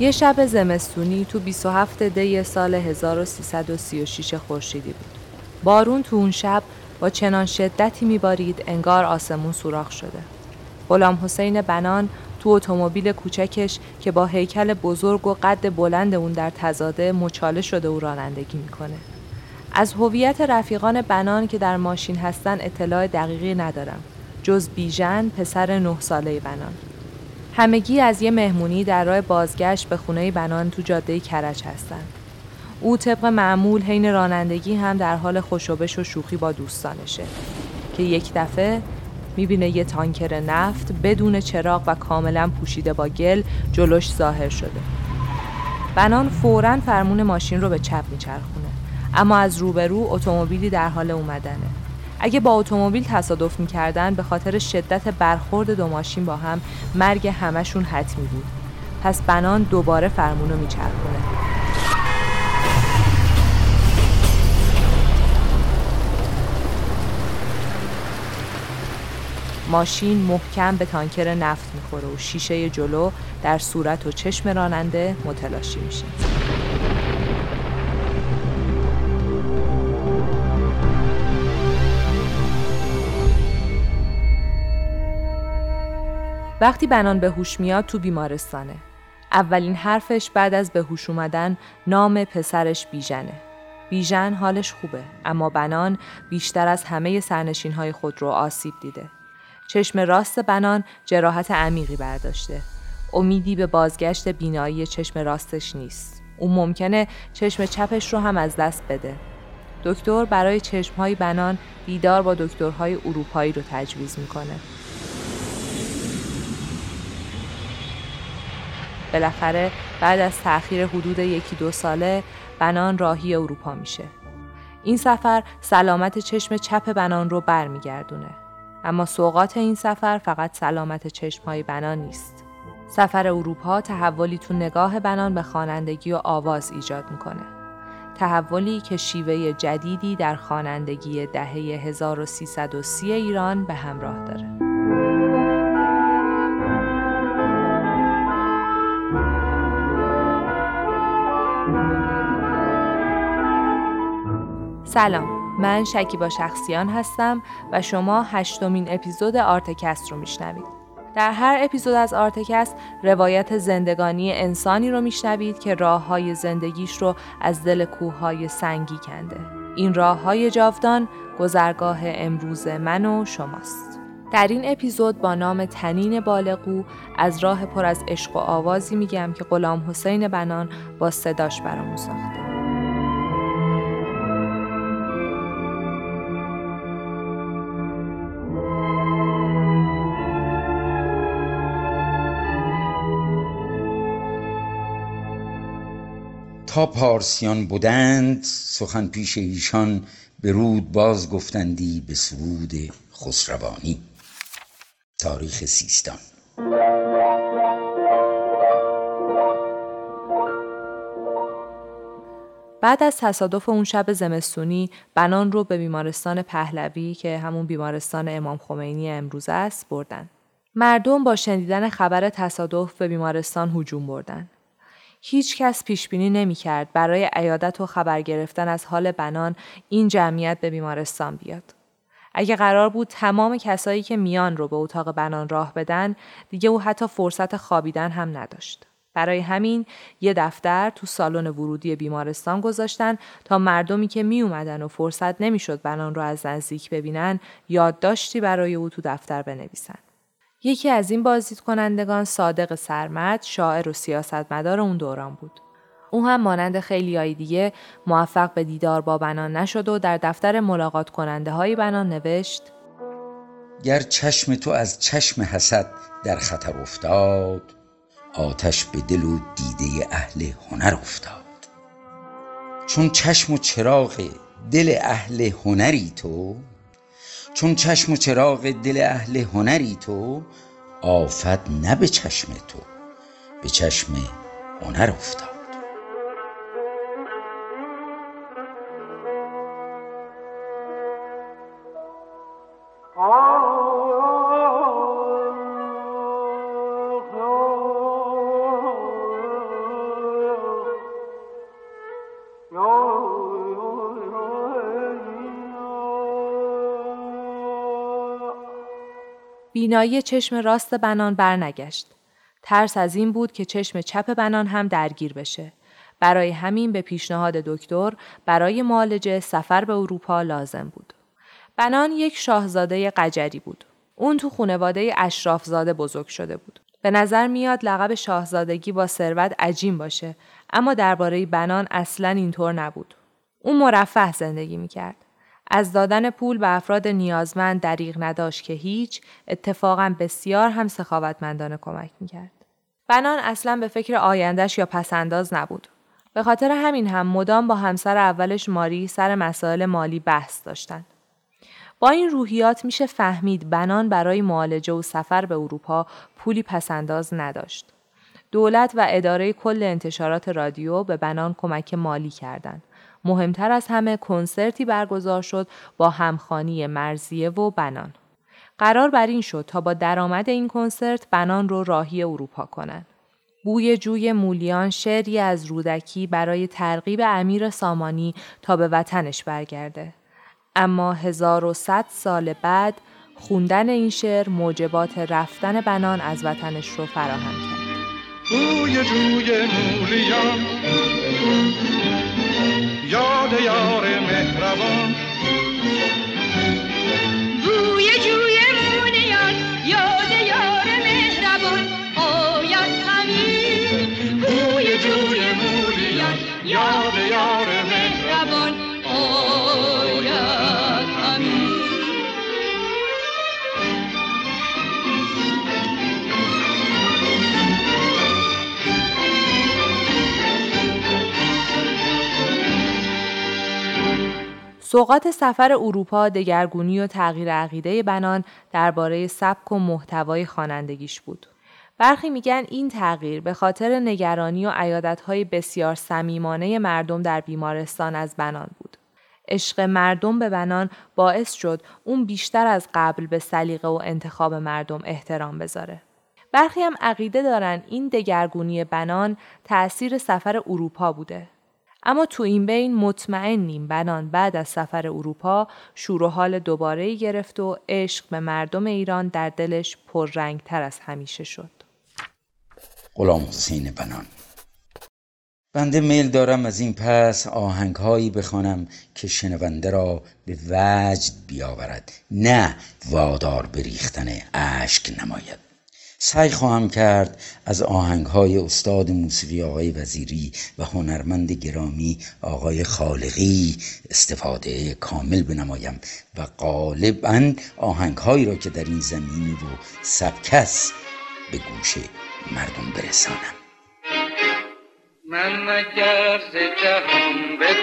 یه شب زمستونی تو 27 دی سال 1336 خورشیدی بود. بارون تو اون شب با چنان شدتی میبارید انگار آسمون سوراخ شده. غلام حسین بنان تو اتومبیل کوچکش که با هیکل بزرگ و قد بلند اون در تزاده مچاله شده و رانندگی می‌کنه. از هویت رفیقان بنان که در ماشین هستن اطلاع دقیقی ندارم. جز بیژن پسر نه ساله بنان. همگی از یه مهمونی در راه بازگشت به خونه بنان تو جاده کرج هستند. او طبق معمول حین رانندگی هم در حال خوشوبش و شوخی با دوستانشه که یک دفعه می‌بینه یه تانکر نفت بدون چراغ و کاملا پوشیده با گل جلوش ظاهر شده. بنان فورا فرمون ماشین رو به چپ میچرخونه اما از روبرو اتومبیلی در حال اومدنه. اگه با اتومبیل تصادف می‌کردن به خاطر شدت برخورد دو ماشین با هم مرگ همشون حتمی بود. پس بنان دوباره فرمون رو میچرخونه. ماشین محکم به تانکر نفت می‌خوره و شیشه جلو در صورت و چشم راننده متلاشی میشه. وقتی بنان به هوش میاد تو بیمارستانه. اولین حرفش بعد از به هوش اومدن نام پسرش بیژنه. بیژن حالش خوبه اما بنان بیشتر از همه سرنشین های خود رو آسیب دیده. چشم راست بنان جراحت عمیقی برداشته. امیدی به بازگشت بینایی چشم راستش نیست. او ممکنه چشم چپش رو هم از دست بده. دکتر برای چشمهای بنان دیدار با دکترهای اروپایی رو تجویز می‌کنه. بالاخره بعد از تأخیر حدود یکی دو ساله بنان راهی اروپا میشه. این سفر سلامت چشم چپ بنان رو برمیگردونه. اما سوقات این سفر فقط سلامت چشمهای بنان نیست. سفر اروپا تحولی تو نگاه بنان به خوانندگی و آواز ایجاد می‌کنه. تحولی که شیوه جدیدی در خوانندگی دهه 1330 ایران به همراه داره. سلام من شکیبا شخصیان هستم و شما هشتمین اپیزود آرتکست رو میشنوید. در هر اپیزود از آرتکست روایت زندگانی انسانی رو میشنوید که راه های زندگیش رو از دل کوه سنگی کنده. این راه های جاودان گذرگاه امروز من و شماست. در این اپیزود با نام تنین بالغو از راه پر از عشق و آوازی میگم که غلام حسین بنان با صداش برامون ساخته. تا پارسیان بودند سخن پیش ایشان به رود باز گفتندی به سرود خسروانی تاریخ سیستان بعد از تصادف اون شب زمستونی بنان رو به بیمارستان پهلوی که همون بیمارستان امام خمینی امروز است بردن. مردم با شنیدن خبر تصادف به بیمارستان هجوم بردن. هیچ کس پیش بینی نمی کرد برای عیادت و خبر گرفتن از حال بنان این جمعیت به بیمارستان بیاد. اگه قرار بود تمام کسایی که میان رو به اتاق بنان راه بدن دیگه او حتی فرصت خوابیدن هم نداشت. برای همین یه دفتر تو سالن ورودی بیمارستان گذاشتن تا مردمی که می اومدن و فرصت نمی‌شد بنان رو از نزدیک ببینن یادداشتی برای او تو دفتر بنویسن. یکی از این بازدید کنندگان صادق سرمد شاعر و سیاستمدار اون دوران بود. او هم مانند خیلی های دیگه موفق به دیدار با بنان نشد و در دفتر ملاقات کننده های بنان نوشت گر چشم تو از چشم حسد در خطر افتاد آتش به دل و دیده اهل هنر افتاد چون چشم و چراغ دل اهل هنری تو چون چشم و چراغ دل اهل هنری تو آفت نه به چشم تو به چشم هنر افتاد. بینایی چشم راست بنان برنگشت. ترس از این بود که چشم چپ بنان هم درگیر بشه. برای همین به پیشنهاد دکتر برای معالجه سفر به اروپا لازم بود. بنان یک شاهزاده قجری بود. اون تو خونواده اشرافزاده بزرگ شده بود. به نظر میاد لقب شاهزادگی با ثروت عجیم باشه اما درباره بنان اصلا اینطور نبود. اون مرفه زندگی می‌کرد. از دادن پول به افراد نیازمند دریغ نداشت که هیچ اتفاقا بسیار هم سخاوتمندانه کمک می‌کرد. بنان اصلا به فکر آیندهش یا پسنداز نبود. به خاطر همین هم مدام با همسر اولش ماری سر مسائل مالی بحث داشتند. با این روحیات میشه فهمید بنان برای معالجه و سفر به اروپا پولی پسنداز نداشت. دولت و اداره کل انتشارات رادیو به بنان کمک مالی کردند. مهمتر از همه کنسرتی برگزار شد با همخانی مرزیه و بنان. قرار بر این شد تا با درآمد این کنسرت بنان رو راهی اروپا کنند. بوی جوی مولیان شعری از رودکی برای ترغیب امیر سامانی تا به وطنش برگرده. اما 1100 سال بعد خوندن این شعر موجبات رفتن بنان از وطنش رو فراهم کرد. بوی جوی مولیان یاد یار مهربان سوقات سفر اروپا دگرگونی و تغییر عقیده بنان درباره سبک و محتوای خوانندگیش بود. برخی میگن این تغییر به خاطر نگرانی و عیادتهای بسیار صمیمانه مردم در بیمارستان از بنان بود. عشق مردم به بنان باعث شد اون بیشتر از قبل به سلیقه و انتخاب مردم احترام بذاره. برخی هم عقیده دارن این دگرگونی بنان تأثیر سفر اروپا بوده. اما تو این بین مطمئنیم بنان بعد از سفر اروپا شور و حال دوباره گرفت و عشق به مردم ایران در دلش پررنگتر از همیشه شد. غلام حسین بنان بنده میل دارم از این پس آهنگ هایی بخوانم که شنونده را به وجد بیاورد نه وادار بریختن اشک نماید سعی خواهم کرد از آهنگ های استاد موسیقی آقای وزیری و هنرمند گرامی آقای خالقی استفاده کامل بنمایم و غالبا آهنگ هایی را که در این زمینی و سبکس به گوش مردم برسانم. من اگر جهان به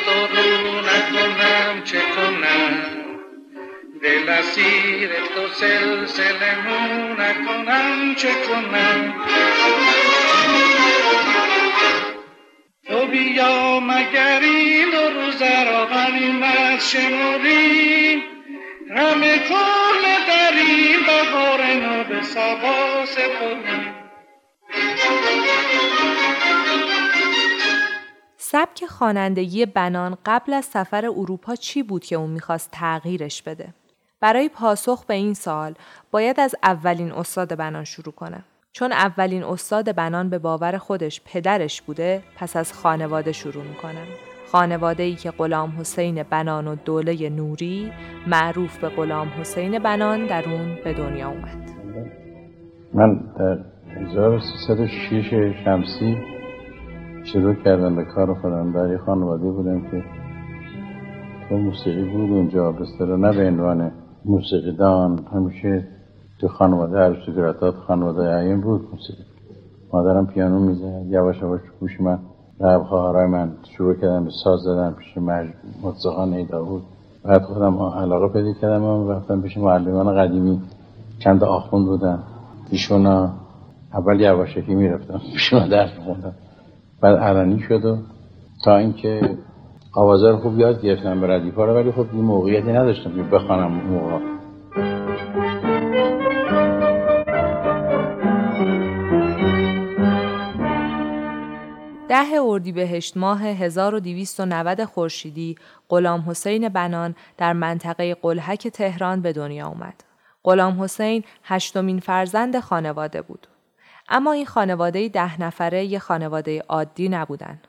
دل اسیر تو سلسله نکنم چه کنم تو بیا مگر این را غنیمت کل در این بهار نو به سبا سبک خوانندگی بنان قبل از سفر اروپا چی بود که اون می‌خواست تغییرش بده؟ برای پاسخ به این سال باید از اولین استاد بنان شروع کنه. چون اولین استاد بنان به باور خودش پدرش بوده پس از خانواده شروع می‌کنن. خانواده ای که غلام حسین بنان و دوله نوری معروف به غلام حسین بنان در اون به دنیا اومد. من در 1306 شمسی شروع کردم به کار خودم برای خانواده بودم که تو موسیقی بود اونجا بستر نه به عنوان موسیقیدان همیشه تو خانواده ارستوکراتات خانواده عین بود. موسیقی مادرم پیانو می‌زد یواش یواش گوش من رب خواهرای من شروع کردم به ساز زدن پیش متزخان ایدا بود. بعد خودم علاقه پیدا کردم و رفتم پیش معلمان قدیمی. چند آخوند بودن. ایشون اول یواشکی می‌رفتم پیش ما درس میخوندم بعد علنی شد و تا اینکه آوازه رو خوب یاد گرفتم به ردیفا رو ولی خب این موقعیتی نداشتم که بخوانم موقع ده اردیبهشت ماه 1290 خورشیدی غلام حسین بنان در منطقه قلحک تهران به دنیا اومد. غلام حسین هشتمین فرزند خانواده بود. اما این خانواده ده نفره یه خانواده عادی نبودن.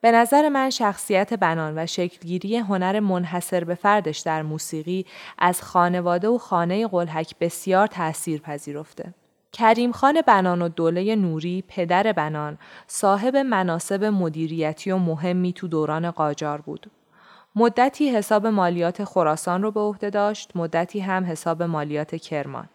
به نظر من شخصیت بنان و شکلگیری هنر منحصر به فردش در موسیقی از خانواده و خانه قلحک بسیار تأثیر پذیرفته. کریم خان بنان و دوله نوری پدر بنان صاحب مناسب مدیریتی و مهمی تو دوران قاجار بود. مدتی حساب مالیات خراسان رو به عهده داشت، مدتی هم حساب مالیات کرمان.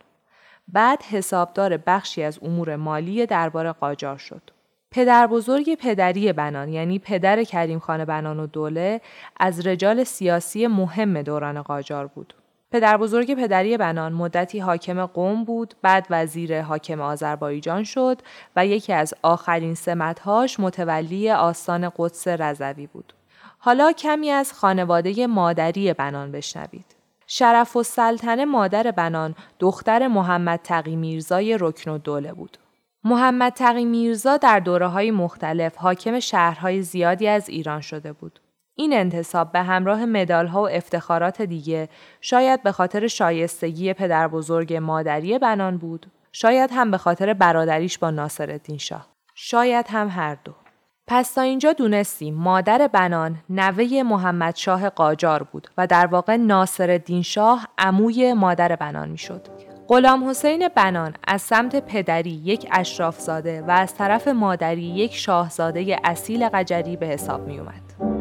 بعد حسابدار بخشی از امور مالی دربار قاجار شد. پدر بزرگ پدری بنان یعنی پدر کریم خان بنان و دوله از رجال سیاسی مهم دوران قاجار بود. پدر بزرگ پدری بنان مدتی حاکم قوم بود بعد وزیر حاکم آذربایجان شد و یکی از آخرین سمتهاش متولی آستان قدس رضوی بود. حالا کمی از خانواده مادری بنان بشنوید. شرف و مادر بنان دختر محمد تقی میرزای رکن و دوله بود. محمد تقی میرزا در دوره های مختلف حاکم شهرهای زیادی از ایران شده بود. این انتصاب به همراه مدال ها و افتخارات دیگه شاید به خاطر شایستگی پدر بزرگ مادری بنان بود شاید هم به خاطر برادریش با ناصر شاه شاید هم هر دو پس تا اینجا دونستیم مادر بنان نوه محمد شاه قاجار بود و در واقع ناصر شاه عموی مادر بنان می‌شد. غلام حسین بنان از سمت پدری یک اشرافزاده و از طرف مادری یک شاهزاده اصیل قجری به حساب می اومد.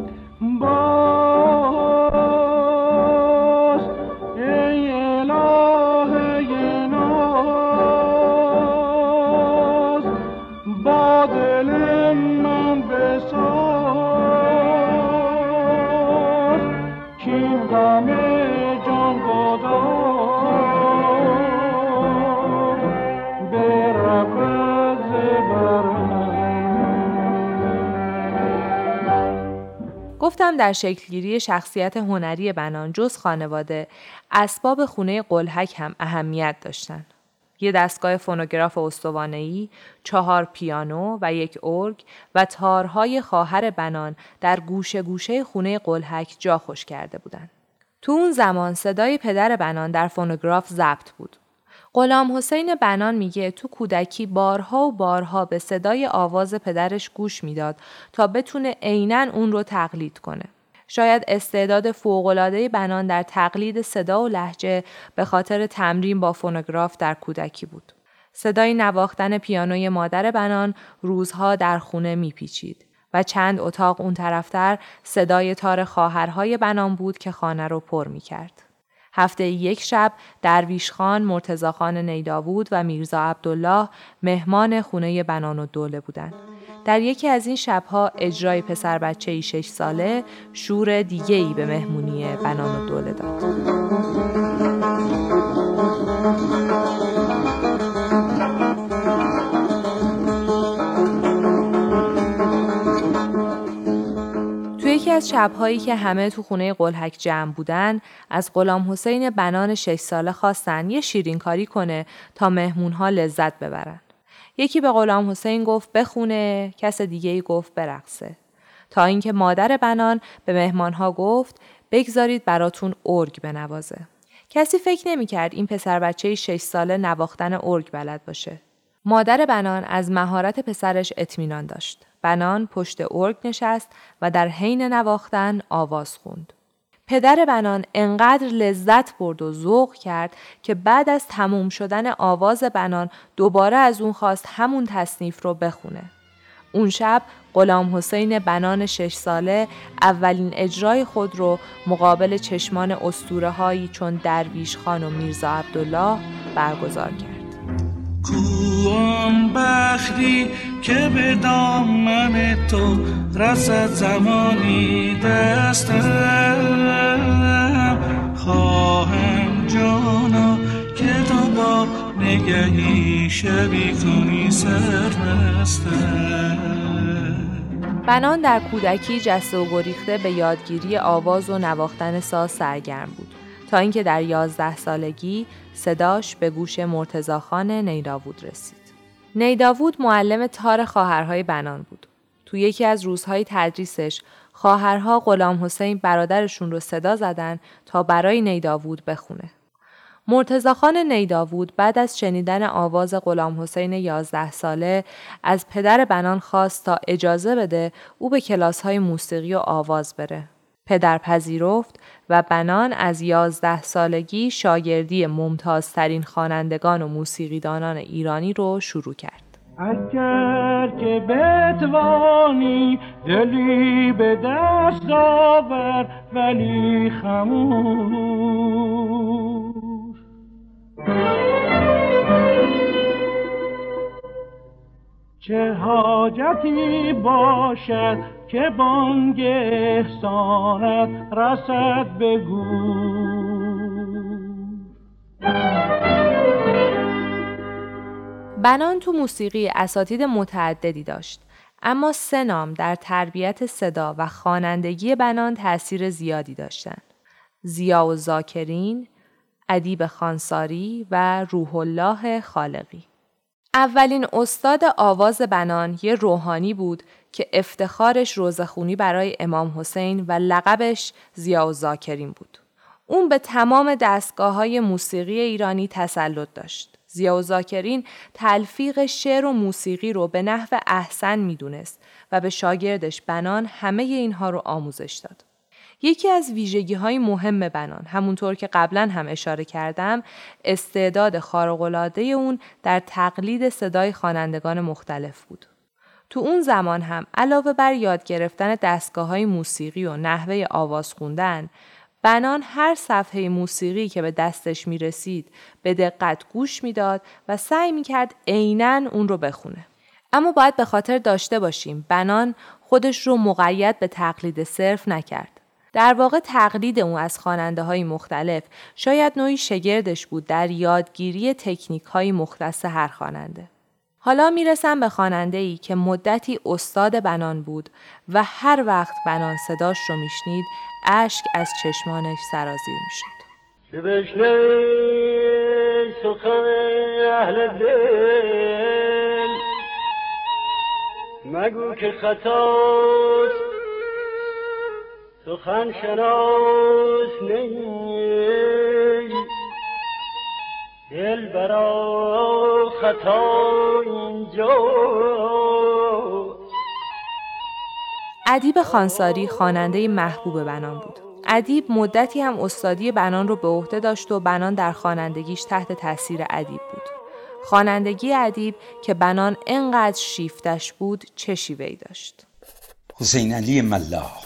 گفتم در شکلگیری شخصیت هنری بنان جز خانواده اسباب خونه قلحک هم اهمیت داشتن. یه دستگاه فونوگراف استوانه‌ای، چهار پیانو و یک ارگ و تارهای خواهر بنان در گوشه گوشه خونه قلحک جا خوش کرده بودند. تو اون زمان صدای پدر بنان در فونوگراف ضبط بود. غلام حسین بنان میگه تو کودکی بارها و بارها به صدای آواز پدرش گوش می‌داد تا بتونه عینا اون رو تقلید کنه. شاید استعداد فوقالعاده بنان در تقلید صدا و لحجه به خاطر تمرین با فونوگراف در کودکی بود. صدای نواختن پیانوی مادر بنان روزها در خونه میپیچید و چند اتاق اون طرفتر صدای تار خواهرهای بنان بود که خانه رو پر می‌کرد. هفته یک شب درویش خان، مرتزا خان نیداوود و میرزا عبدالله مهمان خونه بنان و دوله بودند. در یکی از این شبها اجرای پسر بچه ای شش ساله شور دیگه ای به مهمونی بنان و دوله داد. از شبهایی که همه تو خونه قلحک جمع بودن از غلام حسین بنان شش ساله خواستن یه شیرینکاری کنه تا مهمونها لذت ببرن. یکی به غلام حسین گفت بخونه، کس دیگه ای گفت برقصه. تا اینکه مادر بنان به مهمانها گفت بگذارید براتون ارگ بنوازه. کسی فکر نمی‌کرد این پسر بچه شش ساله نواختن ارگ بلد باشه. مادر بنان از مهارت پسرش اطمینان داشت. بنان پشت ارگ نشست و در حین نواختن آواز خوند. پدر بنان انقدر لذت برد و ذوق کرد که بعد از تموم شدن آواز بنان دوباره از اون خواست همون تصنیف رو بخونه. اون شب غلام حسین بنان شش ساله اولین اجرای خود رو مقابل چشمان استوره هایی چون درویش خان و میرزا عبدالله برگزار کرد. کوان بخری که به دامن تو رسد زمانی دستم خواهم جانا که تو با نگهی شبی کنی بنان در کودکی جسته و گریخته به یادگیری آواز و نواختن ساز سرگرم بود. تا اینکه در یازده سالگی صداش به گوش مرتزاخان نیداوود رسید. نیداوود معلم تار خواهرهای بنان بود. تو یکی از روزهای تدریسش خواهرها غلام حسین برادرشون رو صدا زدن تا برای نیداوود بخونه. مرتزاخان نیداوود بعد از شنیدن آواز غلام حسین یازده ساله از پدر بنان خواست تا اجازه بده او به کلاس های موسیقی و آواز بره. پدر پذیرفت و بنان از یازده سالگی شاگردی ممتازترین خوانندگان و موسیقیدانان ایرانی رو شروع کرد. اگر که بتوانی دلی به دست آور ولی خموش چه حاجتی باشد که بانگ احسانت رسد بگو بنان تو موسیقی اساتید متعددی داشت اما سه نام در تربیت صدا و خوانندگی بنان تاثیر زیادی داشتند. زیا و زاکرین، ادیب خانساری و روح الله خالقی. اولین استاد آواز بنان یه روحانی بود که افتخارش روزخونی برای امام حسین و لقبش زیا و زاکرین بود. اون به تمام دستگاه های موسیقی ایرانی تسلط داشت. زیا و زاکرین تلفیق شعر و موسیقی رو به نحو احسن می‌دونست و به شاگردش بنان همه اینها رو آموزش داد. یکی از ویژگی های مهم بنان همونطور که قبلا هم اشاره کردم استعداد خارق‌العاده اون در تقلید صدای خوانندگان مختلف بود. تو اون زمان هم علاوه بر یاد گرفتن دستگاه های موسیقی و نحوه آواز خوندن بنان هر صفحه موسیقی که به دستش می رسید به دقت گوش می‌داد و سعی می کرد عینا اون رو بخونه. اما باید به خاطر داشته باشیم بنان خودش رو مقید به تقلید صرف نکرد. در واقع تقلید اون از خواننده های مختلف شاید نوعی شگردش بود در یادگیری تکنیک های مختص هر خواننده. حالا می‌رسم به خواننده ای که مدتی استاد بنان بود و هر وقت بنان صداش رو میشنید اشک از چشمانش سرازیر می‌شد. سخن اهل دل مگو که خطاست سخن شناس نیم دل برا خطا اینجا ادیب خانساری خواننده محبوب بنان بود. ادیب مدتی هم استادی بنان رو به عهده داشت و بنان در خوانندگیش تحت تاثیر ادیب بود. خوانندگی ادیب که بنان انقدر شیفتش بود چه شیوهی داشت؟ حسین علی ملاح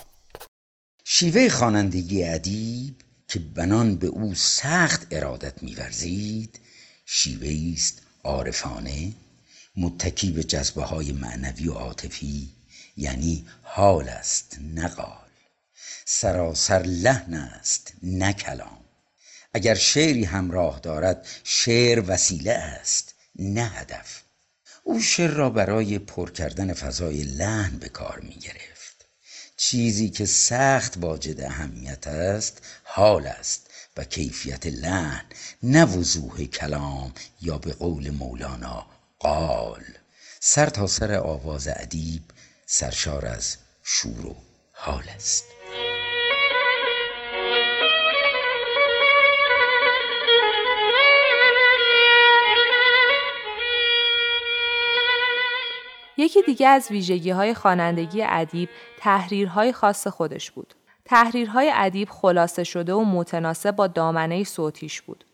شیوه خوانندگی ادیب که بنان به او سخت ارادت میورزید شیوه است عارفانه متکی به جذبه های معنوی و عاطفی یعنی حال است نه قال سراسر لحن است نه کلام. اگر شعری همراه دارد شعر وسیله است نه هدف. او شعر را برای پر کردن فضای لحن به کار می گرفت چیزی که سخت واجد اهمیت است حال است و کیفیت لحن نه وضوح کلام یا به قول مولانا قال. سر تا سر آواز ادیب سرشار از شور و حال است. یکی دیگه از ویژگی های خوانندگی ادیب تحریرهای خاص خودش بود. تحریرهای ادیب خلاصه شده و متناسب با دامنه صوتیش بود.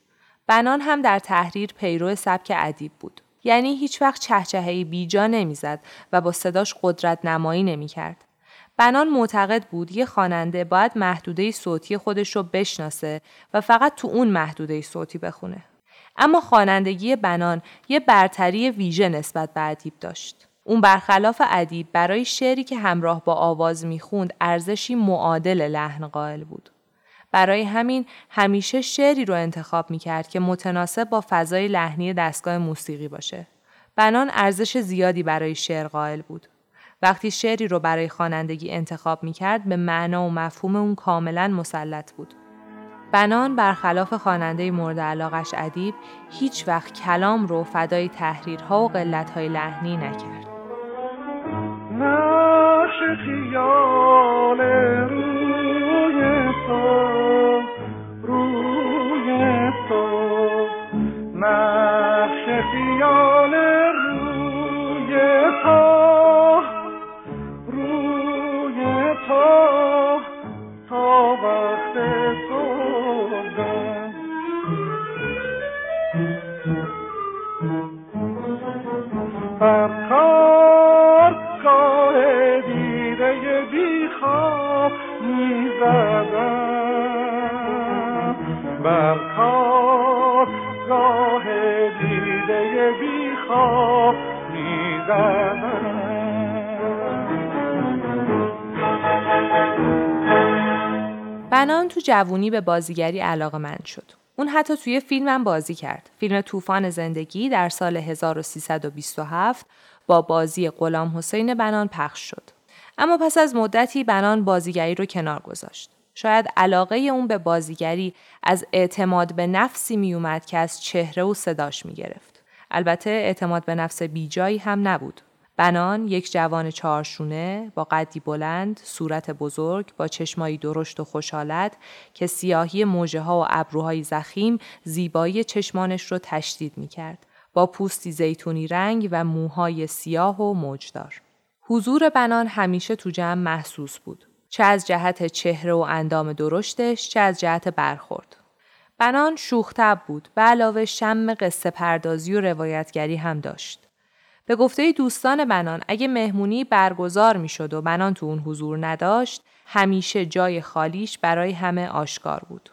بنان هم در تحریر پیرو سبک ادیب بود. یعنی هیچ وقت چهچههی بیجا نمی‌زد و با صداش قدرت نمایی نمی‌کرد. بنان معتقد بود یه خواننده باید محدوده صوتی خودش رو بشناسه و فقط تو اون محدوده صوتی بخونه. اما خوانندگی بنان یه برتری ویژه نسبت به ادیب داشت. اون برخلاف ادیب برای شعری که همراه با آواز می‌خوند ارزشی معادل لحن قائل بود. برای همین همیشه شعری رو انتخاب می‌کرد که متناسب با فضای لحنی دستگاه موسیقی باشه. بنان ارزش زیادی برای شعر قائل بود. وقتی شعری رو برای خوانندگی انتخاب می‌کرد به معنا و مفهوم اون کاملا مسلط بود. بنان برخلاف خواننده مورد علاقش ادیب هیچ وقت کلام رو فدای تحریرها و قلتهای لحنی نکرد. نقش خیال روی جوونی به بازیگری علاقه من شد. اون حتی توی فیلمم بازی کرد. فیلم طوفان زندگی در سال 1327 با بازی غلام حسین بنان پخش شد. اما پس از مدتی بنان بازیگری رو کنار گذاشت. شاید علاقه اون به بازیگری از اعتماد به نفسی میومد که از چهره و صداش می‌گرفت. البته اعتماد به نفس بیجایی هم نبود. بنان یک جوان چهارشونه با قدی بلند، صورت بزرگ، با چشمایی درشت و خوشحالت که سیاهی موجه ها و ابروهای زخیم زیبایی چشمانش رو تشدید می کرد. با پوستی زیتونی رنگ و موهای سیاه و موجدار. حضور بنان همیشه تو جمع محسوس بود. چه از جهت چهره و اندام درشتش چه از جهت برخورد. بنان شوختب بود به علاوه شم قصه پردازی و روایتگری هم داشت. به گفته دوستان بنان اگه مهمونی برگزار می شد و بنان تو اون حضور نداشت همیشه جای خالیش برای همه آشکار بود.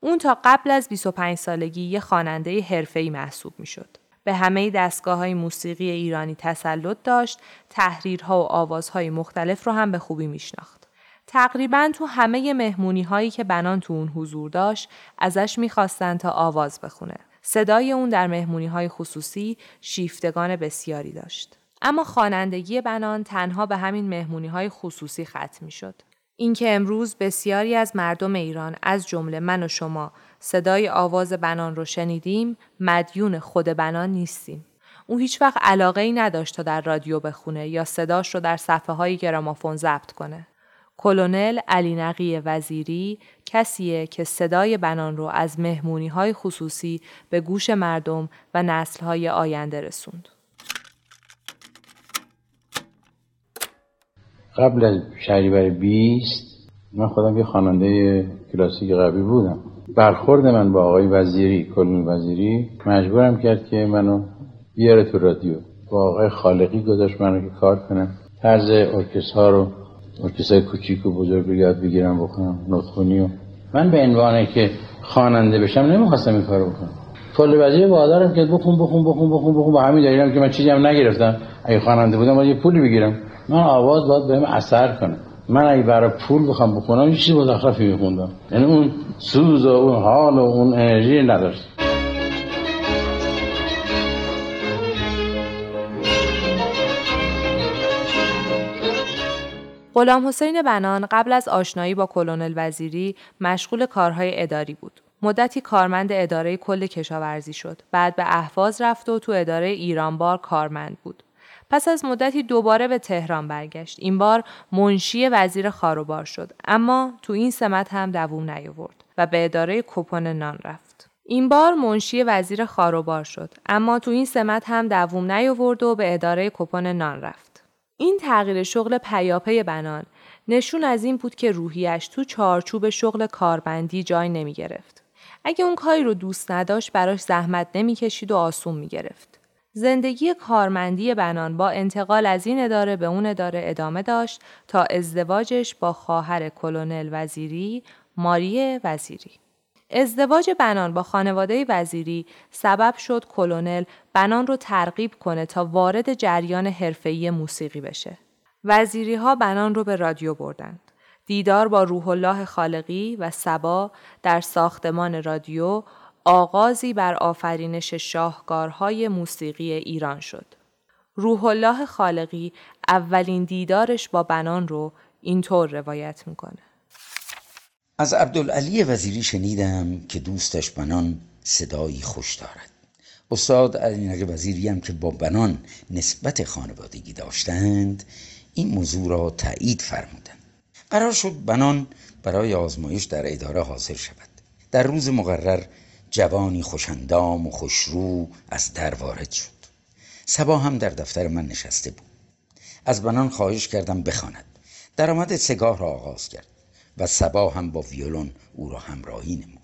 اون تا قبل از 25 سالگی یه خواننده حرفه‌ای محسوب می شد. به همه دستگاه های موسیقی ایرانی تسلط داشت، تحریرها و آوازهای مختلف رو هم به خوبی میشناخت. تقریبا تو همه مهمونی هایی که بنان تو اون حضور داشت ازش می‌خواستن تا آواز بخونه. صدای اون در مهمونی های خصوصی شیفتگان بسیاری داشت. اما خوانندگی بنان تنها به همین مهمونی های خصوصی ختم می شد. اینکه امروز بسیاری از مردم ایران از جمله من و شما صدای آواز بنان رو شنیدیم مدیون خود بنان نیستیم. او هیچ وقت علاقه ای نداشت تا در رادیو بخونه یا صداش رو در صفحه های گرامافون ضبط کنه. کلونل علی نقی وزیری کسیه که صدای بنان رو از مهمونی های خصوصی به گوش مردم و نسل های آینده رسوند. قبل از شهریور 20 من خودم یه خواننده کلاسیک قوی بودم. برخورد من با آقای وزیری کلون وزیری مجبورم کرد که منو بیاره تو رادیو. با آقای خالقی گذاشت منو که کار کنم. طرز ارکست ها رو ارکست های کوچیک و بزرگ رو یاد بگیرم بکنم نطخونی و من به عنوانه که خواننده بشم نمی‌خواستم این کارو بکنم. کل وزیر وادارم که بخون بخون بخون بخون بخون. با همین دلیلم که من چیزی هم نگرفتم. اگه خواننده بودم باید یه پولی بگیرم. من آواز باید بهم اثر کنه. من اگه برای پول بخوام بکنم یه چیزی مزخرفی میخوندم. یعنی اون سوز و اون حال و اون انرژی نداشت غلام حسین بنان قبل از آشنایی با کلونل وزیری مشغول کارهای اداری بود. مدتی کارمند اداره کل کشاورزی شد. بعد به احواز رفت و تو اداره ایرانبار کارمند بود. پس از مدتی دوباره به تهران برگشت. این بار منشی وزیر خاروبار شد. اما تو این سمت هم دووم نیاورد و به اداره کپون نان رفت. این بار منشی وزیر خاروبار شد. اما تو این سمت هم دووم نیاورد و به اداره کپون نان رفت. این تغییر شغل پیاپی بنان نشون از این بود که روحیش تو چارچوب شغل کاربندی جای نمی گرفت. اگه اون کاری رو دوست نداشت براش زحمت نمی‌کشید و آسون می گرفت. زندگی کارمندی بنان با انتقال از این اداره به اون اداره ادامه داشت تا ازدواجش با خواهر کلونل وزیری ماری وزیری. ازدواج بنان با خانواده وزیری سبب شد کلونل بنان رو ترغیب کنه تا وارد جریان حرفه‌ای موسیقی بشه. وزیری ها بنان رو به رادیو بردند. دیدار با روح الله خالقی و سبا در ساختمان رادیو آغازی بر آفرینش شاهکارهای موسیقی ایران شد. روح الله خالقی اولین دیدارش با بنان رو اینطور روایت می‌کنه. از عبدالعلی وزیری شنیدم که دوستش بنان صدایی خوش دارد. استاد علی وزیری هم که با بنان نسبت خانوادگی داشتند این موضوع را تایید فرمودند. قرار شد بنان برای آزمایش در اداره حاضر شود. در روز مقرر جوانی خوشندام و خوشرو از در وارد شد سبا هم در دفتر من نشسته بود از بنان خواهش کردم بخواند درآمد سگاه را آغاز کرد و سبا هم با ویولون او را همراهی نمود.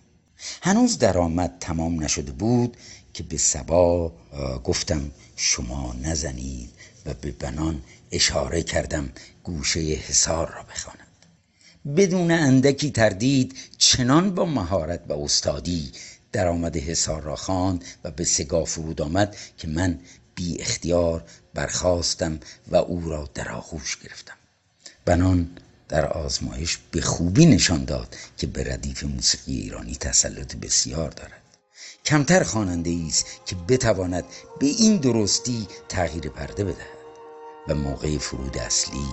هنوز درآمد تمام نشده بود که به سبا گفتم شما نزنید و به بنان اشاره کردم گوشه حسار را بخواند. بدون اندکی تردید چنان با مهارت و استادی درآمد حسار را خواند و به سگاه فرود آمد که من بی اختیار برخواستم و او را در آغوش گرفتم. بنان در آزمایش به خوبی نشان داد که به ردیف موسیقی ایرانی تسلط بسیار دارد. کمتر خواننده است که بتواند به این درستی تغییر پرده بدهد و موقع فرود اصلی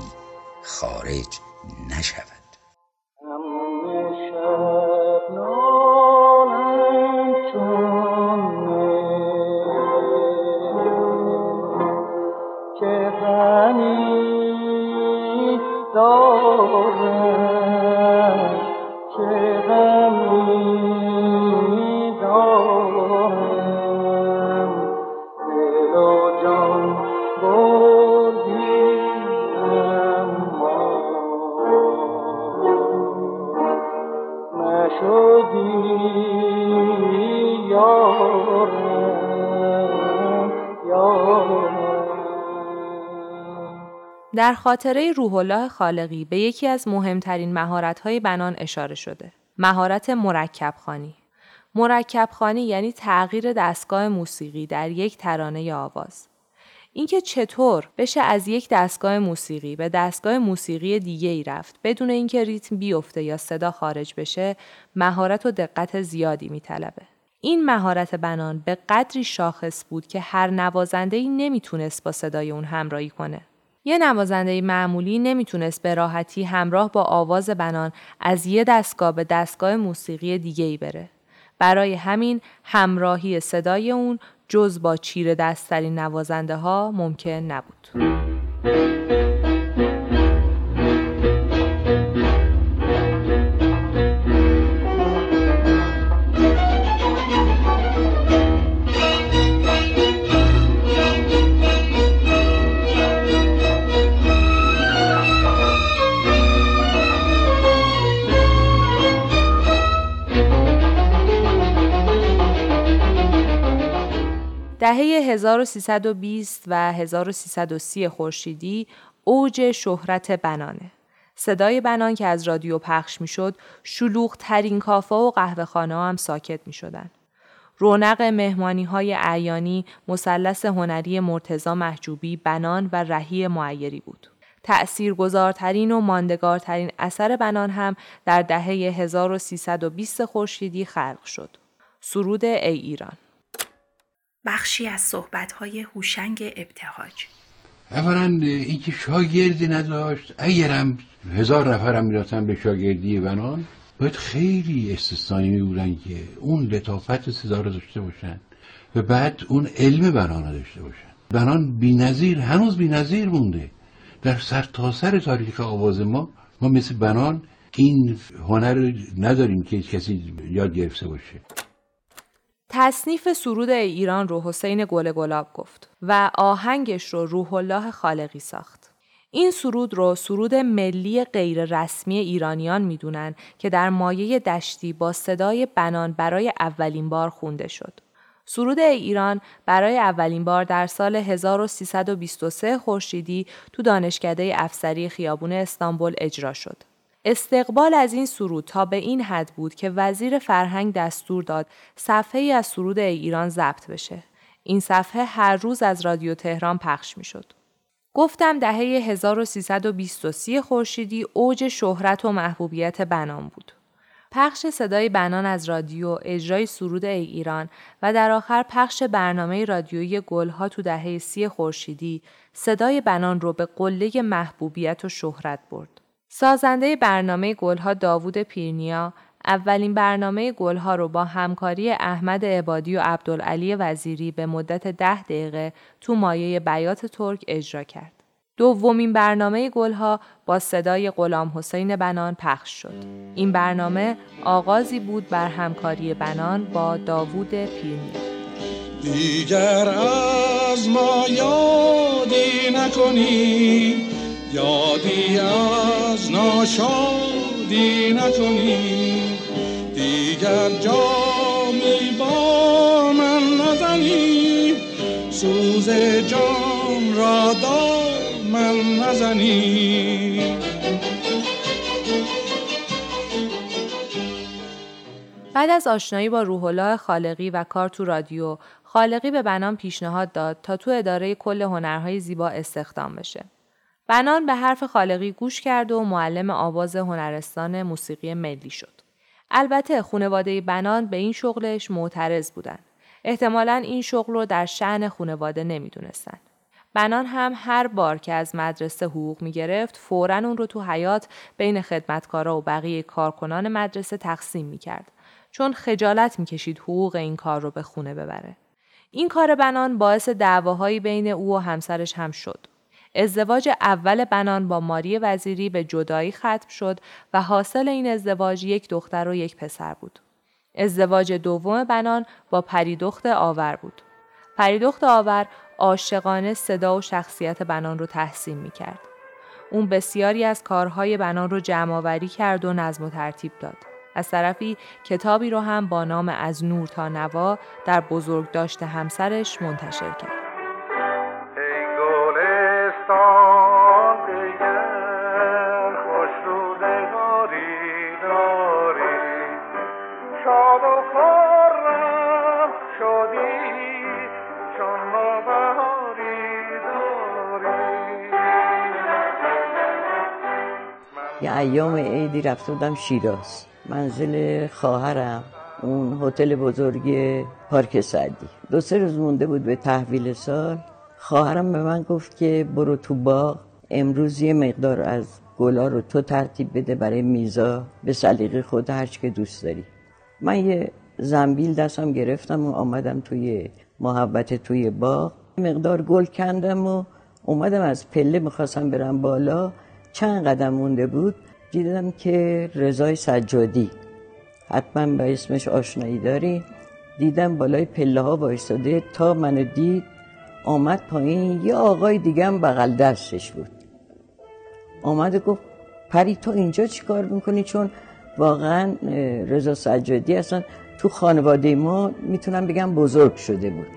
خارج نشود. در خاطره روح الله خالقی به یکی از مهمترین مهارت‌های بنان اشاره شده. مهارت مرکب خانی. مرکب خانی یعنی تغییر دستگاه موسیقی در یک ترانه آواز. اینکه چطور بشه از یک دستگاه موسیقی به دستگاه موسیقی دیگه ای رفت بدون اینکه ریتم بیفته یا صدا خارج بشه مهارت و دقت زیادی میطلبه. این مهارت بنان به قدری شاخص بود که هر نوازنده ای نمی‌تونست با صدای اون همراهی کنه. یه نوازنده معمولی نمی‌تونست به راحتی همراه با آواز بنان از یه دستگاه به دستگاه موسیقی دیگه ای بره. برای همین همراهی صدای اون جز با چیر دستترین نوازنده ها ممکن نبود. دهه 1320 و 1330 خورشیدی اوج شهرت بنانه. صدای بنان که از رادیو پخش می‌شد، شلوغ ترین کافه و قهوه خانه هم ساکت می شدن. رونق مهمانی های عیانی مثلث هنری مرتزا محجوبی بنان و رهی معیری بود. تأثیر گذارترین و ماندگارترین اثر بنان هم در دهه 1320 خورشیدی خلق شد. سرود ای ایران بخشی از صحبتهای هوشنگ ابتهاج. اولا اینکه شاگردی نداشت. اگرم هزار نفرم می‌رفتن به شاگردی بنان باید خیلی استثنایی می که اون لطافت صدا رو داشته باشن و بعد اون علم بنان رو داشته باشن. بنان بینظیر هنوز بینظیر مونده. در سرتاسر سر تاریخ آواز ما ما مثل بنان این هنر نداریم که کسی یاد گرفته باشه. تصنیف سرود ایران رو حسین گل گلاب گفت و آهنگش رو روح الله خالقی ساخت. این سرود رو سرود ملی غیر رسمی ایرانیان می‌دونن که در مایه دشتی با صدای بنان برای اولین بار خونده شد. سرود ایران برای اولین بار در سال 1323 خورشیدی تو دانشکده افسری خیابون استانبول اجرا شد. استقبال از این سرود تا به این حد بود که وزیر فرهنگ دستور داد صفحه ای از سرود ایران ضبط بشه. این صفحه هر روز از رادیو تهران پخش می شد. گفتم دهه 1323 خورشیدی اوج شهرت و محبوبیت بنان بود. پخش صدای بنان از رادیو، اجرای سرود ای ایران و در آخر پخش برنامه رادیویی گلها تو دهه سی خورشیدی صدای بنان رو به قله محبوبیت و شهرت برد. سازنده برنامه گلها داوود پیرنیا اولین برنامه گلها رو با همکاری احمد عبادی و عبدالعلی وزیری به مدت ده دقیقه تو مایه بیات ترک اجرا کرد. دومین برنامه گلها با صدای غلام حسین بنان پخش شد. این برنامه آغازی بود بر همکاری بنان با داوود پیرنیا. دیگر از ما یادی نکنی یادی از ناشادی نکنی. دیگر جامی با من نزنی. سوز جان را من نزنی. بعد از آشنایی با روح الله خالقی و کار تو رادیو خالقی به بنان پیشنهاد داد تا تو اداره کل هنرهای زیبا استخدام بشه. بنان به حرف خالقی گوش کرد و معلم آواز هنرستان موسیقی ملی شد. البته خانواده بنان به این شغلش معترض بودن. احتمالا این شغل رو در شعن خانواده نمی‌دونستن. بنان هم هر بار که از مدرسه حقوق می گرفت فورا اون رو تو حیات بین خدمتکارا و بقیه کارکنان مدرسه تقسیم می کرد. چون خجالت می کشید حقوق این کار رو به خونه ببره. این کار بنان باعث دعواهایی بین او و همسرش هم شد. ازدواج اول بنان با ماری وزیری به جدایی ختم شد و حاصل این ازدواج یک دختر و یک پسر بود. ازدواج دوم بنان با پریدخت آور بود. پریدخت آور عاشقانه صدا و شخصیت بنان رو تحسین می کرد. اون بسیاری از کارهای بنان رو جمعآوری کرد و نظم و ترتیب داد. از طرفی کتابی رو هم با نام از نور تا نوا در بزرگ داشته همسرش منتشر کرد. ایام عیدی رفته بودم شیراز. منزل خواهرم اون هتل بزرگی پارک سعدی. دو سه روز مونده بود به تحویل سال. خواهرم به من گفت که برو تو باغ. امروز یه مقدار از گلا رو تو ترتیب بده برای میزا. به سلیقه خود هرچی که دوست داری. من یه زنبیل دستم گرفتم و آمدم توی محبت توی باغ. مقدار گل کندم و اومدم از پله می‌خواستم برم بالا. چند قدم مونده بود. دیدم که رضای سجادی حتما به اسمش آشنایی داری. دیدم بالای پله ها وایستاده تا منو دید آمد پایین یه آقای دیگه هم بغل دستش بود. آمد گفت پری تو اینجا چی کار می‌کنی؟ چون واقعا رضا سجادی اصلا تو خانواده ما می‌تونم بگم بزرگ شده بود.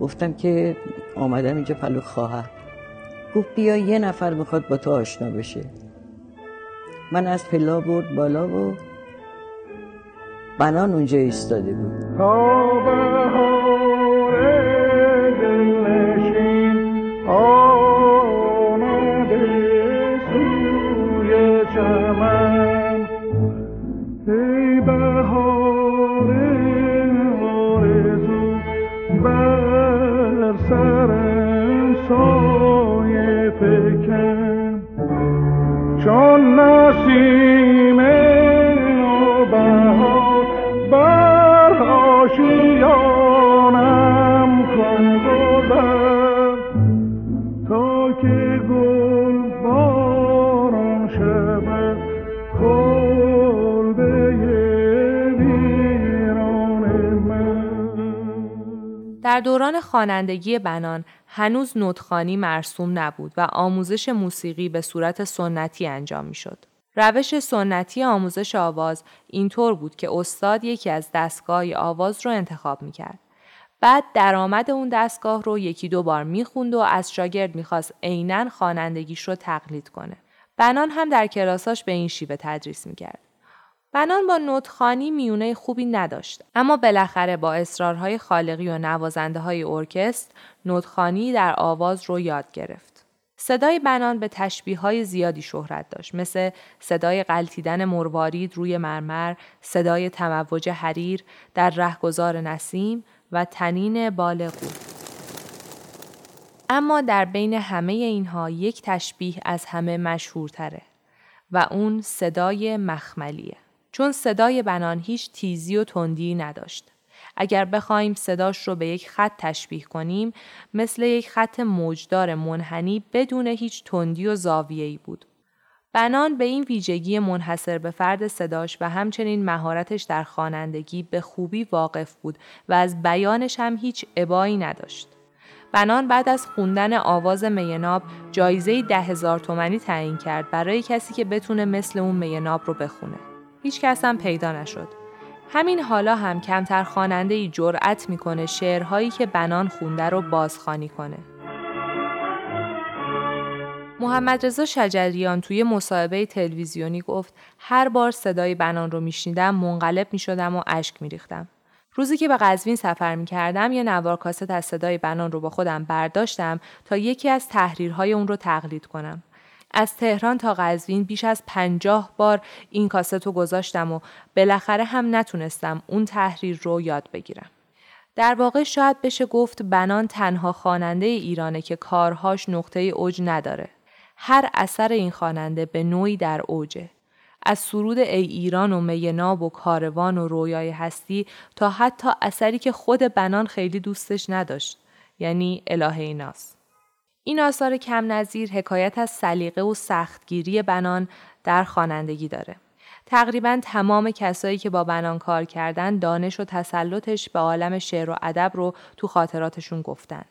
گفتم که آمدم اینجا پلو خواهر گفت بیا یه نفر می‌خواد با تو آشنا بشه. من از پلا برد بالا و بنان اونجا ایستاده بود. در دوران خوانندگی بنان هنوز نوتخانی مرسوم نبود و آموزش موسیقی به صورت سنتی انجام می شد. روش سنتی آموزش آواز اینطور بود که استاد یکی از دستگاه آواز رو انتخاب می کرد. بعد درآمد اون دستگاه رو یکی دو بار می‌خوند و از شاگرد می‌خواست عینا خوانندگیش رو تقلید کنه. بنان هم در کلاساش به این شیوه تدریس می‌کرد. بنان با نوتخانی میونه خوبی نداشت اما بالاخره با اصرارهای خالقی و نوازنده های ارکست نوتخانی در آواز رو یاد گرفت. صدای بنان به تشبیه های زیادی شهرت داشت مثل صدای قلتیدن مروارید روی مرمر، صدای تموج حریر در رهگذار نسیم و تنین بال اما در بین همه اینها یک تشبیه از همه مشهورتره و اون صدای مخملیه. چون صدای بنان هیچ تیزی و تندی نداشت. اگر بخوایم صداش رو به یک خط تشبیه کنیم مثل یک خط موجدار منحنی بدون هیچ تندی و زاویه‌ای بود. بنان به این ویژگی منحصر به فرد صداش و همچنین مهارتش در خوانندگی به خوبی واقف بود و از بیانش هم هیچ ابایی نداشت. بنان بعد از خوندن آواز میناب جایزه ده هزار تومنی تعیین کرد برای کسی که بتونه مثل اون میناب رو بخونه. هیچ کس هم پیدا نشد. همین حالا هم کمتر خواننده ای جرأت می‌کنه شعرهایی که بنان خونده رو بازخوانی کنه. محمد رضا شجریان توی مصاحبه تلویزیونی گفت هر بار صدای بنان رو میشنیدم منقلب می‌شدم و اشک میریختم. روزی که به قزوین سفر می کردم یه نوار کاست از صدای بنان رو با خودم برداشتم تا یکی از تحریرهای اون رو تقلید کنم. از تهران تا قزوین بیش از پنجاه بار این کاست رو گذاشتم و بالاخره هم نتونستم اون تحریر رو یاد بگیرم. در واقع شاید بشه گفت بنان تنها خواننده ایرانه که کارهاش نقطه اوج نداره. هر اثر این خواننده به نوعی در اوجه. از سرود ای ایران و میناب و کاروان و رویای هستی تا حتی اثری که خود بنان خیلی دوستش نداشت یعنی الهه ناس. این آثار کم نظیر حکایت از سلیقه و سختگیری بنان در خوانندگی داره. تقریبا تمام کسایی که با بنان کار کردن دانش و تسلطش به عالم شعر و ادب رو تو خاطراتشون گفتن.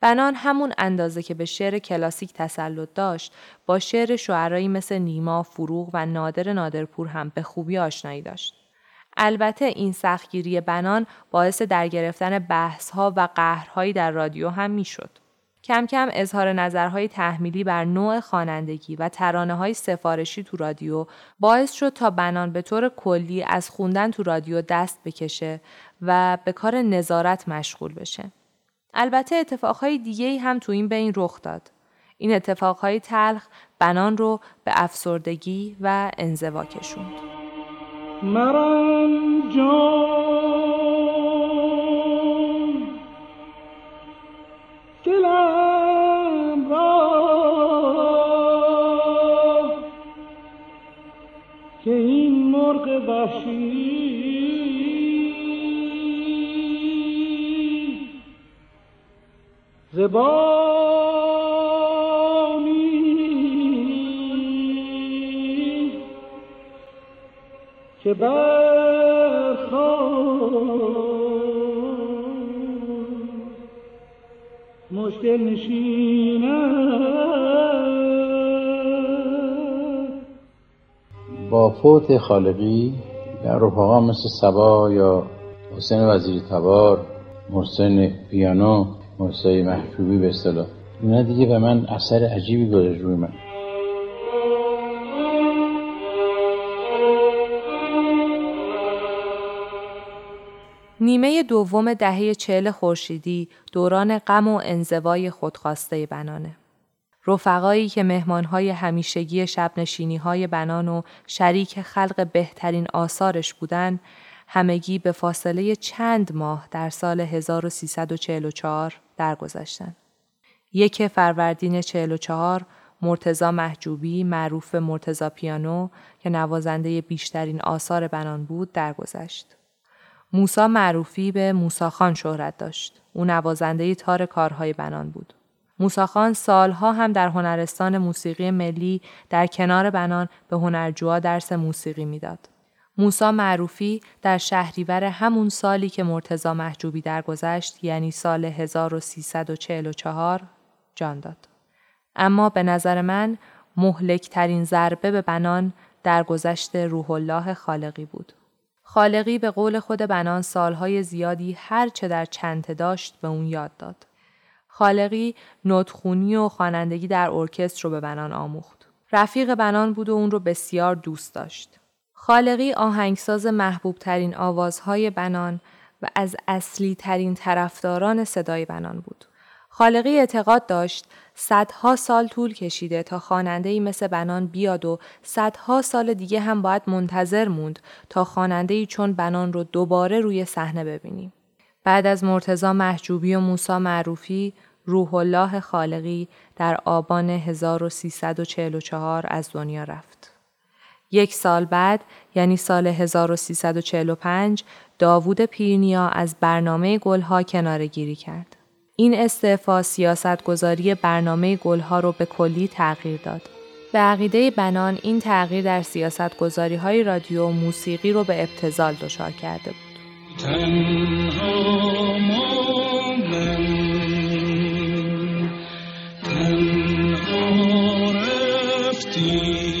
بنان همون اندازه که به شعر کلاسیک تسلط داشت با شعر شعرایی مثل نیما، فروغ و نادر نادرپور هم به خوبی آشنایی داشت. البته این سختگیری بنان باعث در گرفتن بحثها و قهرهایی در رادیو هم می‌شد. کم کم اظهار نظرهای تحمیلی بر نوع خوانندگی و ترانه های سفارشی تو رادیو باعث شد تا بنان به طور کلی از خوندن تو رادیو دست بکشه و به کار نظارت مشغول بشه. البته اتفاقهای دیگه هم تو این بین رخ داد. این اتفاقهای تلخ بنان رو به افسردگی و انزوا کشوند. مرم جان دلم را. که این مرغ وحشی زبانی که مشکل با فوت خالقی در رفقا مثل سبا یا حسین وزیری تبار محسن پیانو موسای محجوبی به اصطلاح. اینا دیگه به من اثر عجیبی گذاشت روی من. نیمه دوم دهه چهل خورشیدی دوران غم و انزوای خودخواسته بنانه. رفقایی که مهمانهای همیشگی شب نشینی های بنان و شریک خلق بهترین آثارش بودن همگی به فاصله چند ماه در سال 1344 درگذشتند. یک فروردین 44 مرتزا محجوبی معروف مرتزا پیانو که نوازنده بیشترین آثار بنان بود درگذشت. موسا معروفی به موساخان شهرت داشت. او نوازنده تار کارهای بنان بود. موساخان سالها هم در هنرستان موسیقی ملی در کنار بنان به هنرجوها درس موسیقی می‌داد. موسا معروفی در شهریور همون سالی که مرتزا محجوبی درگذشت یعنی سال 1344 جان داد. اما به نظر من مهلکترین ضربه به بنان در گذشت روح الله خالقی بود. خالقی به قول خود بنان سالهای زیادی هر چه در چنته داشت به اون یاد داد. خالقی نوتخونی و خوانندگی در ارکستر رو به بنان آموخت. رفیق بنان بود و اون رو بسیار دوست داشت. خالقی آهنگساز محبوب ترین آوازهای بنان و از اصلی ترین طرفداران صدای بنان بود. خالقی اعتقاد داشت صدها سال طول کشیده تا خواننده مثل بنان بیاد و صدها سال دیگه هم باید منتظر موند تا خواننده چون بنان رو دوباره روی صحنه ببینیم. بعد از مرتزا محجوبی و موسا معروفی، روح الله خالقی در آبان 1344 از دنیا رفت. یک سال بعد یعنی سال 1345 داوود پیرنیا از برنامه گلها کناره گیری کرد. این استعفا سیاست گذاری برنامه گلها رو به کلی تغییر داد. به عقیده بنان این تغییر در سیاست گذاری های رادیو و موسیقی رو به ابتزال دچار کرده بود. آسمون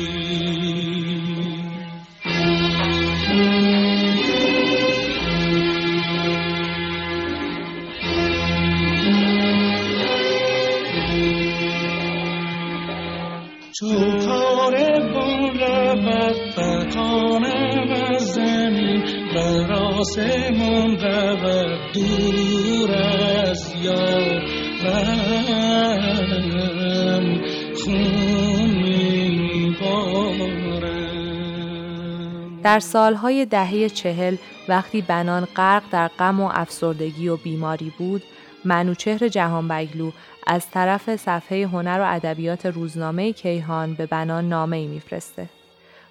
در سالهای دهه چهل وقتی بنان غرق در غم و افسردگی و بیماری بود منوچهر جهانبگلو از طرف صفحه هنر و ادبیات روزنامه کیهان به بنان نامه ای میفرسته.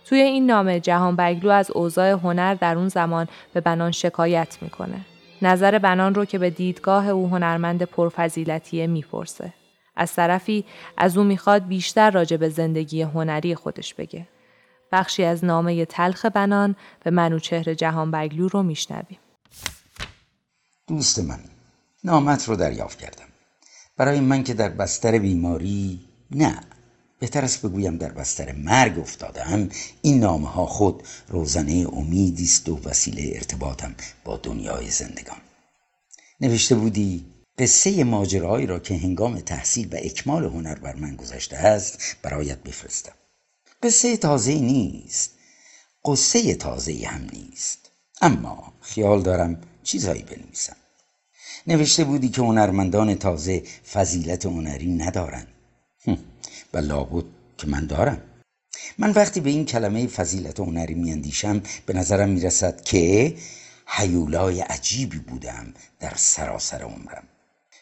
توی این نامه جهان بگلو از اوضاع هنر در اون زمان به بنان شکایت می‌کنه. نظر بنان رو که به دیدگاه او هنرمند پرفضیلتیه می‌پرسه. از طرفی از او می‌خواد بیشتر راجع به زندگی هنری خودش بگه. بخشی از نامه تلخ بنان به منوچهر جهان بگلو رو میشنویم. دوست من نامت رو دریافت کردم. برای من که در بستر بیماری نه بهتر است بگویم در بستر مرگ افتادم این نامه ها خود روزنه امیدی است و وسیله ارتباطم با دنیای زندگان نوشته بودی قصه ماجرایی را که هنگام تحصیل و اکمال هنر بر من گذشته است برایت بفرستم قصه تازه نیست. قصه تازه هم نیست. اما خیال دارم چیزایی بنویسم. نوشته بودی که هنرمندان تازه فضیلت هنری ندارند و لابد که من دارم. من وقتی به این کلمه فضیلت هنری میاندیشم به نظرم می‌رسد که حیولای عجیبی بودم در سراسر عمرم.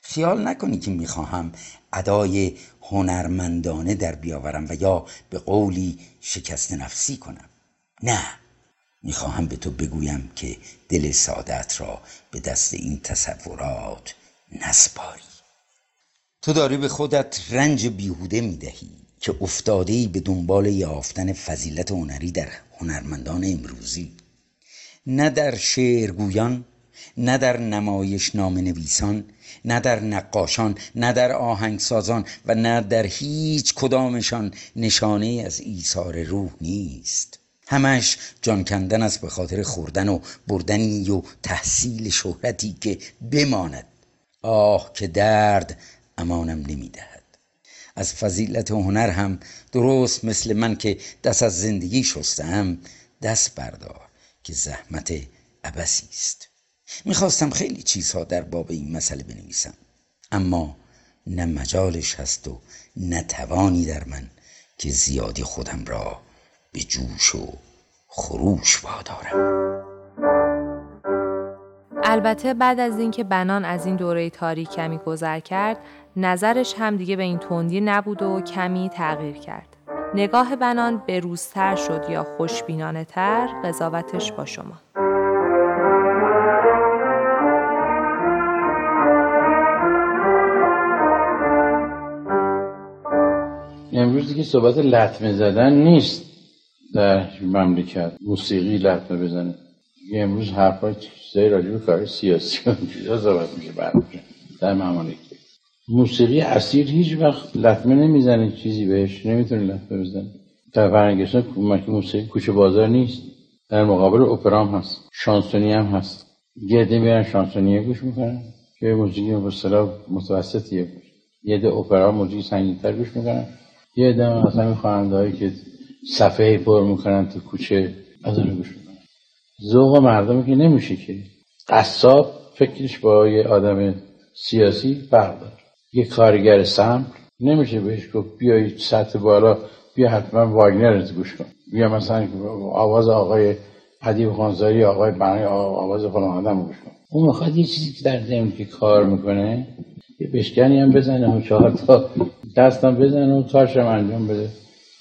خیال نکنی که می‌خواهم ادای هنرمندانه در بیاورم و یا به قولی شکست نفسی کنم. نه می‌خواهم به تو بگویم که دل سادت را به دست این تصورات نسپاری. تو داری به خودت رنج بیهوده می‌دهی که افتاده به دنبال یافتن فضیلت هنری در هنرمندان امروزی. نه در شعرگویان نه در نمایش نام نویسان نه در نقاشان نه در آهنگسازان و نه در هیچ کدامشان نشانه از ایثار روح نیست. همش جان کندن است به خاطر خوردن و بردنی و تحصیل شهرتی که بماند. آه که درد امانم نمی‌دهد. از فضیلت هنر هم درست مثل من که دست از زندگی شستم دست بردار که زحمت عبسی است. می‌خواستم خیلی چیزها در باب این مسئله بنویسم اما نه مجالش هست و نه توانی در من که زیادی خودم را به جوش و خروش وادارم البته بعد از اینکه بنان از این دوره تاریک کمی گذر کرد نظرش هم دیگه به این تندی نبود و کمی تغییر کرد. نگاه بنان به روزتر شد یا خوشبینانه تر قضاوتش با شما. امروز دیگه صحبت لطمه زدن نیست در مملکت. موسیقی لطمه بزنه. امروز حرفای چیزایی راجع به کار سیاسی چیزا صحبت میشه. در ممالک. موسیقی اصیل هیچ وقت لطمه نمی‌زنه چیزی بهش نمی‌تونه لطمه بزنه. در فرنگستان موسیقی کوچه بازار نیست. در مقابل اپرام هست. شانسونی هم هست. گرده میرن شانسونیه گوش می‌کنن. که موسیقی به متوسطیه. یه ده اپرا موسیقی سنگینتر گوش می‌کنن. یه ده مثلا خواننده هایی که صفحه پر می‌کنن تو کوچه از گوش می‌کنن. ذوق مردم که نمیشه که. قصاب فکرش با یه آدم سیاسی فرق داره. یه کارگر سم نمیشه بهش گفت بیایید سطح بالا بیا حتما واگنر رو گوش کن. بیا مثلا آواز آقای حدیب خانزاری آقای بنای آواز فلان آدم گوش کن. اون می‌خواد یه چیزی که در زمین که کار می‌کنه یه بشکنی هم بزنه و چهار تا دستم بزنه و کارش هم انجام بده.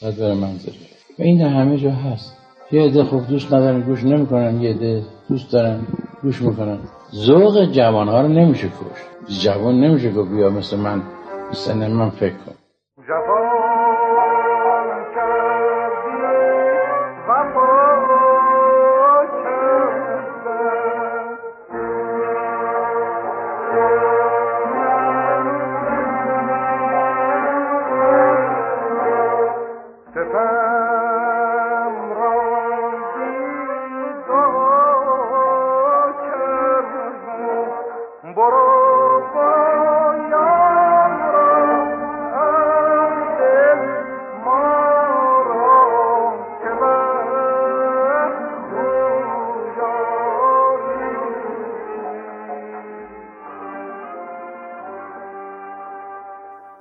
بعد بره منزل. و این در همه جا هست. یه عده خوب دوست ندارن گوش نمی‌کنن. یه عده دوست دارن گوش می‌کنن. ذوق جوانها رو نمیشه کش جوان نمیشه گفت بیا مثل من سن من فکر کن.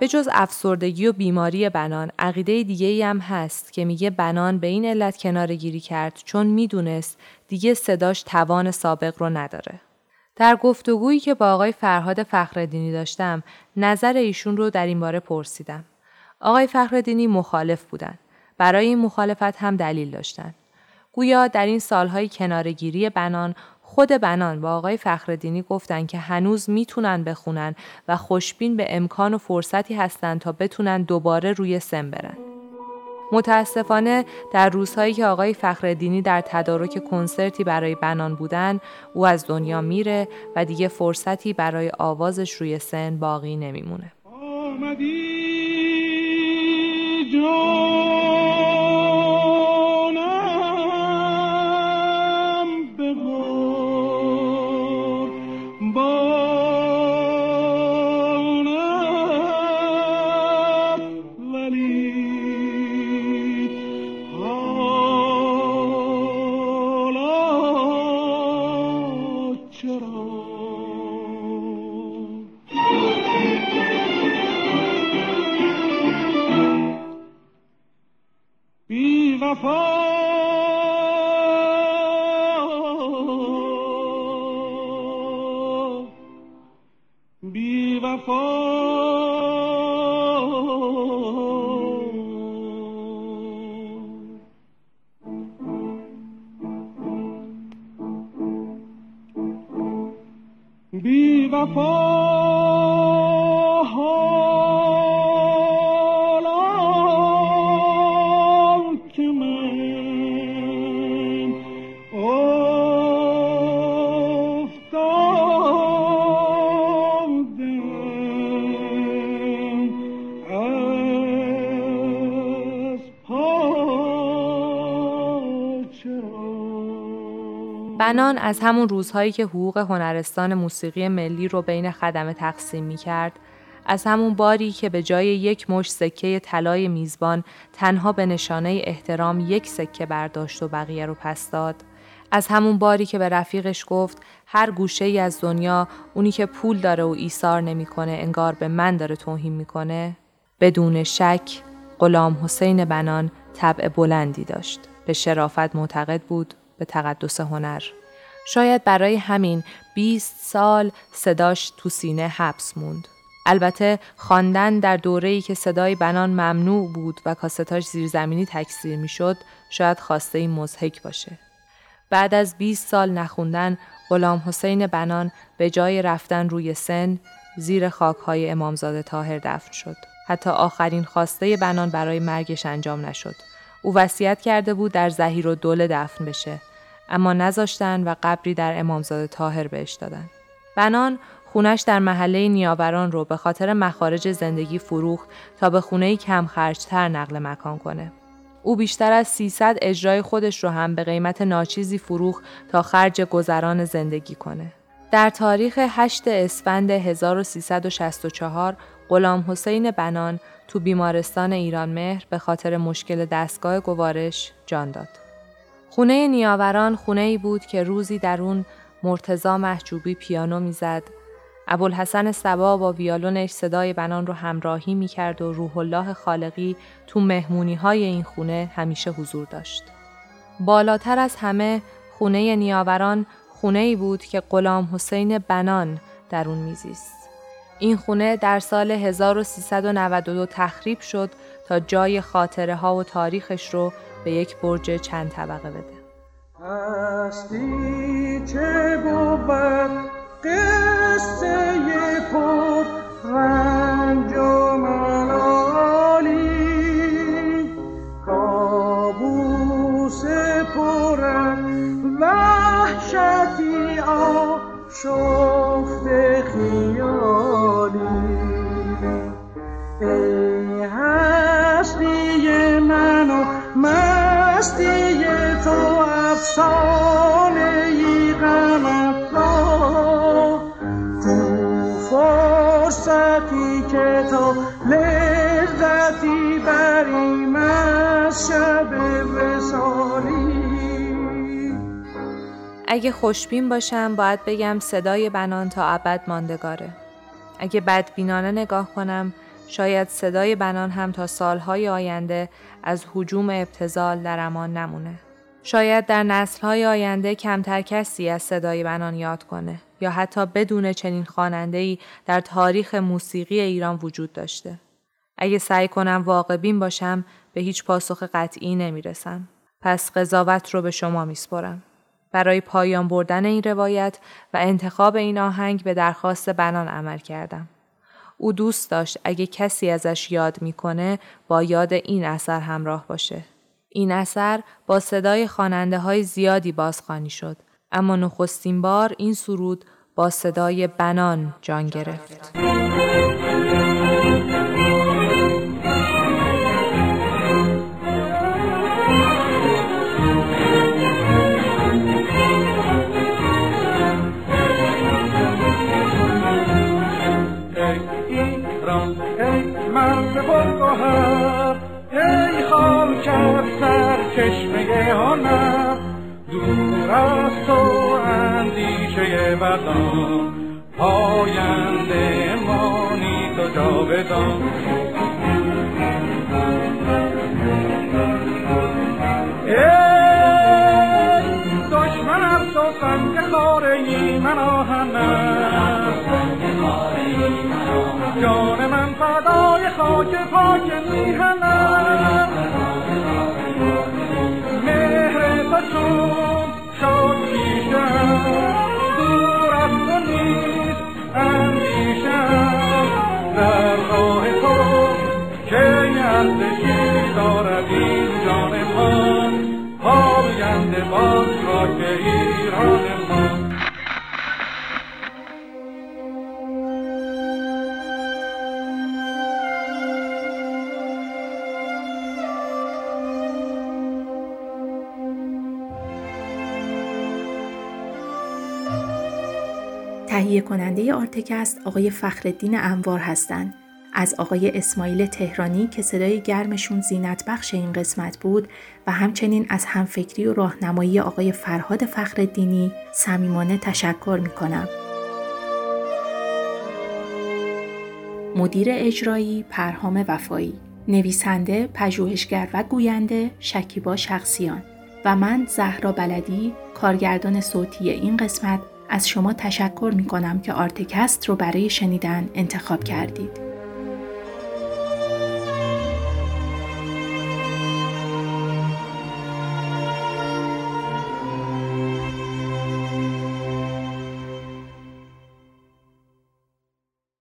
به جز افسردگی و بیماری بنان عقیده دیگه ای هم هست که میگه بنان به این علت کنار گیری کرد چون می‌دونست دیگه صداش توان سابق رو نداره. در گفتگویی که با آقای فرهاد فخردینی داشتم نظر ایشون رو در این باره پرسیدم. آقای فخردینی مخالف بودن. برای این مخالفت هم دلیل داشتن. گویا در این سالهای کنارگیری بنان خود بنان با آقای فخردینی گفتن که هنوز می‌تونن بخونن و خوشبین به امکان و فرصتی هستن تا بتونن دوباره روی سن برن. متاسفانه در روزهایی که آقای فخردینی در تدارک کنسرتی برای بنان بودن او از دنیا میره و دیگه فرصتی برای آوازش روی سن باقی نمیمونه. آمدی جانم بی بنان از همون روزهایی که حقوق هنرستان موسیقی ملی رو بین خدمه تقسیم می کرد، از همون باری که به جای یک مش سکه طلای میزبان تنها به نشانه احترام یک سکه برداشت و بقیه رو پس داد، از همون باری که به رفیقش گفت هر گوشه ای از دنیا اونی که پول داره و ایثار نمی‌کنه انگار به من داره توهین می‌کنه بدون شک غلام حسین بنان طبع بلندی داشت. به شرافت معتقد بود به تقدس هنر. شاید برای همین 20 سال صداش تو سینه حبس موند البته خواندن در دوره‌ای که صدای بنان ممنوع بود و کاستاش زیرزمینی تکثیر می‌شد شاید خواسته این مزهک باشه بعد از 20 سال نخوندن غلام حسین بنان به جای رفتن روی سن زیر خاکهای امامزاده تاهر دفن شد. حتی آخرین خواسته بنان برای مرگش انجام نشد. او وصیت کرده بود در زهیر و دفن بشه. اما نذاشتن و قبری در امامزاده تاهر بهش دادن. بنان خونش در محله نیاوران رو به خاطر مخارج زندگی فروخت تا به خونه کم خرجتر نقل مکان کنه. او بیشتر از 300 اجرای خودش رو هم به قیمت ناچیزی فروخت تا خرج گذران زندگی کنه. در تاریخ 8 اسفند 1364 غلام حسین بنان تو بیمارستان ایران مهر به خاطر مشکل دستگاه گوارش جان داد. خونه نیاوران خونه ای بود که روزی در اون مرتزا محجوبی پیانو می‌زد ابوالحسن سبا با ویالونش صدای بنان رو همراهی می کرد و روح الله خالقی تو مهمونی های این خونه همیشه حضور داشت. بالاتر از همه خونه نیاوران خونه ای بود که غلام حسین بنان در اون میزیست. این خونه در سال 1392 تخریب شد تا جای خاطره ها و تاریخش رو به یک برج چند طبقه بده. هستی چه بود قصه پر رنج و ملالی کابوس پر وحشتی آشفت خیالی. مستی تو افسانه ای غم تو فرصتی که تو لذتی بریم از شب وسالی اگه خوشبین باشم باید بگم صدای بنان تا ابد ماندگاره. اگه بدبینانه نگاه کنم شاید صدای بنان هم تا سالهای آینده از حجوم ابتزال در امان نمونه. شاید در نسلهای آینده کمتر کسی از صدای بنان یاد کنه یا حتی بدون چنین خواننده‌ای در تاریخ موسیقی ایران وجود داشته. اگه سعی کنم واقع بین باشم به هیچ پاسخ قطعی نمی‌رسم. پس قضاوت رو به شما میسپرم. برای پایان بردن این روایت و انتخاب این آهنگ به درخواست بنان عمل کردم. او دوست داشت اگه کسی ازش یاد می‌کنه با یاد این اثر همراه باشه. این اثر با صدای خواننده های زیادی بازخوانی شد اما نخستین بار این سرود با صدای بنان جان گرفت. ای خاک سر چشمه هنر دور از تو اندیشه بدان. پاینده مانی تو جاودان. ای دشمنم تو سنگ خاره ای من آهنم جان میهنم مهر تو چون شد پیشم دور از تو نیست اندیشم تو که ارزشی دارد این جان من. پاینده باز تهیه کننده آرتکست آقای فخردین انوار هستند. از آقای اسماعیل تهرانی که صدای گرمشون زینت بخش این قسمت بود و همچنین از همفکری و راهنمایی آقای فرهاد فخردینی صمیمانه تشکر می کنم. مدیر اجرایی پرهام وفایی نویسنده، پژوهشگر و گوینده شکیبا شخصیان و من زهرا بلدی کارگردان صوتی این قسمت از شما تشکر می کنم که آرتکست رو برای شنیدن انتخاب کردید.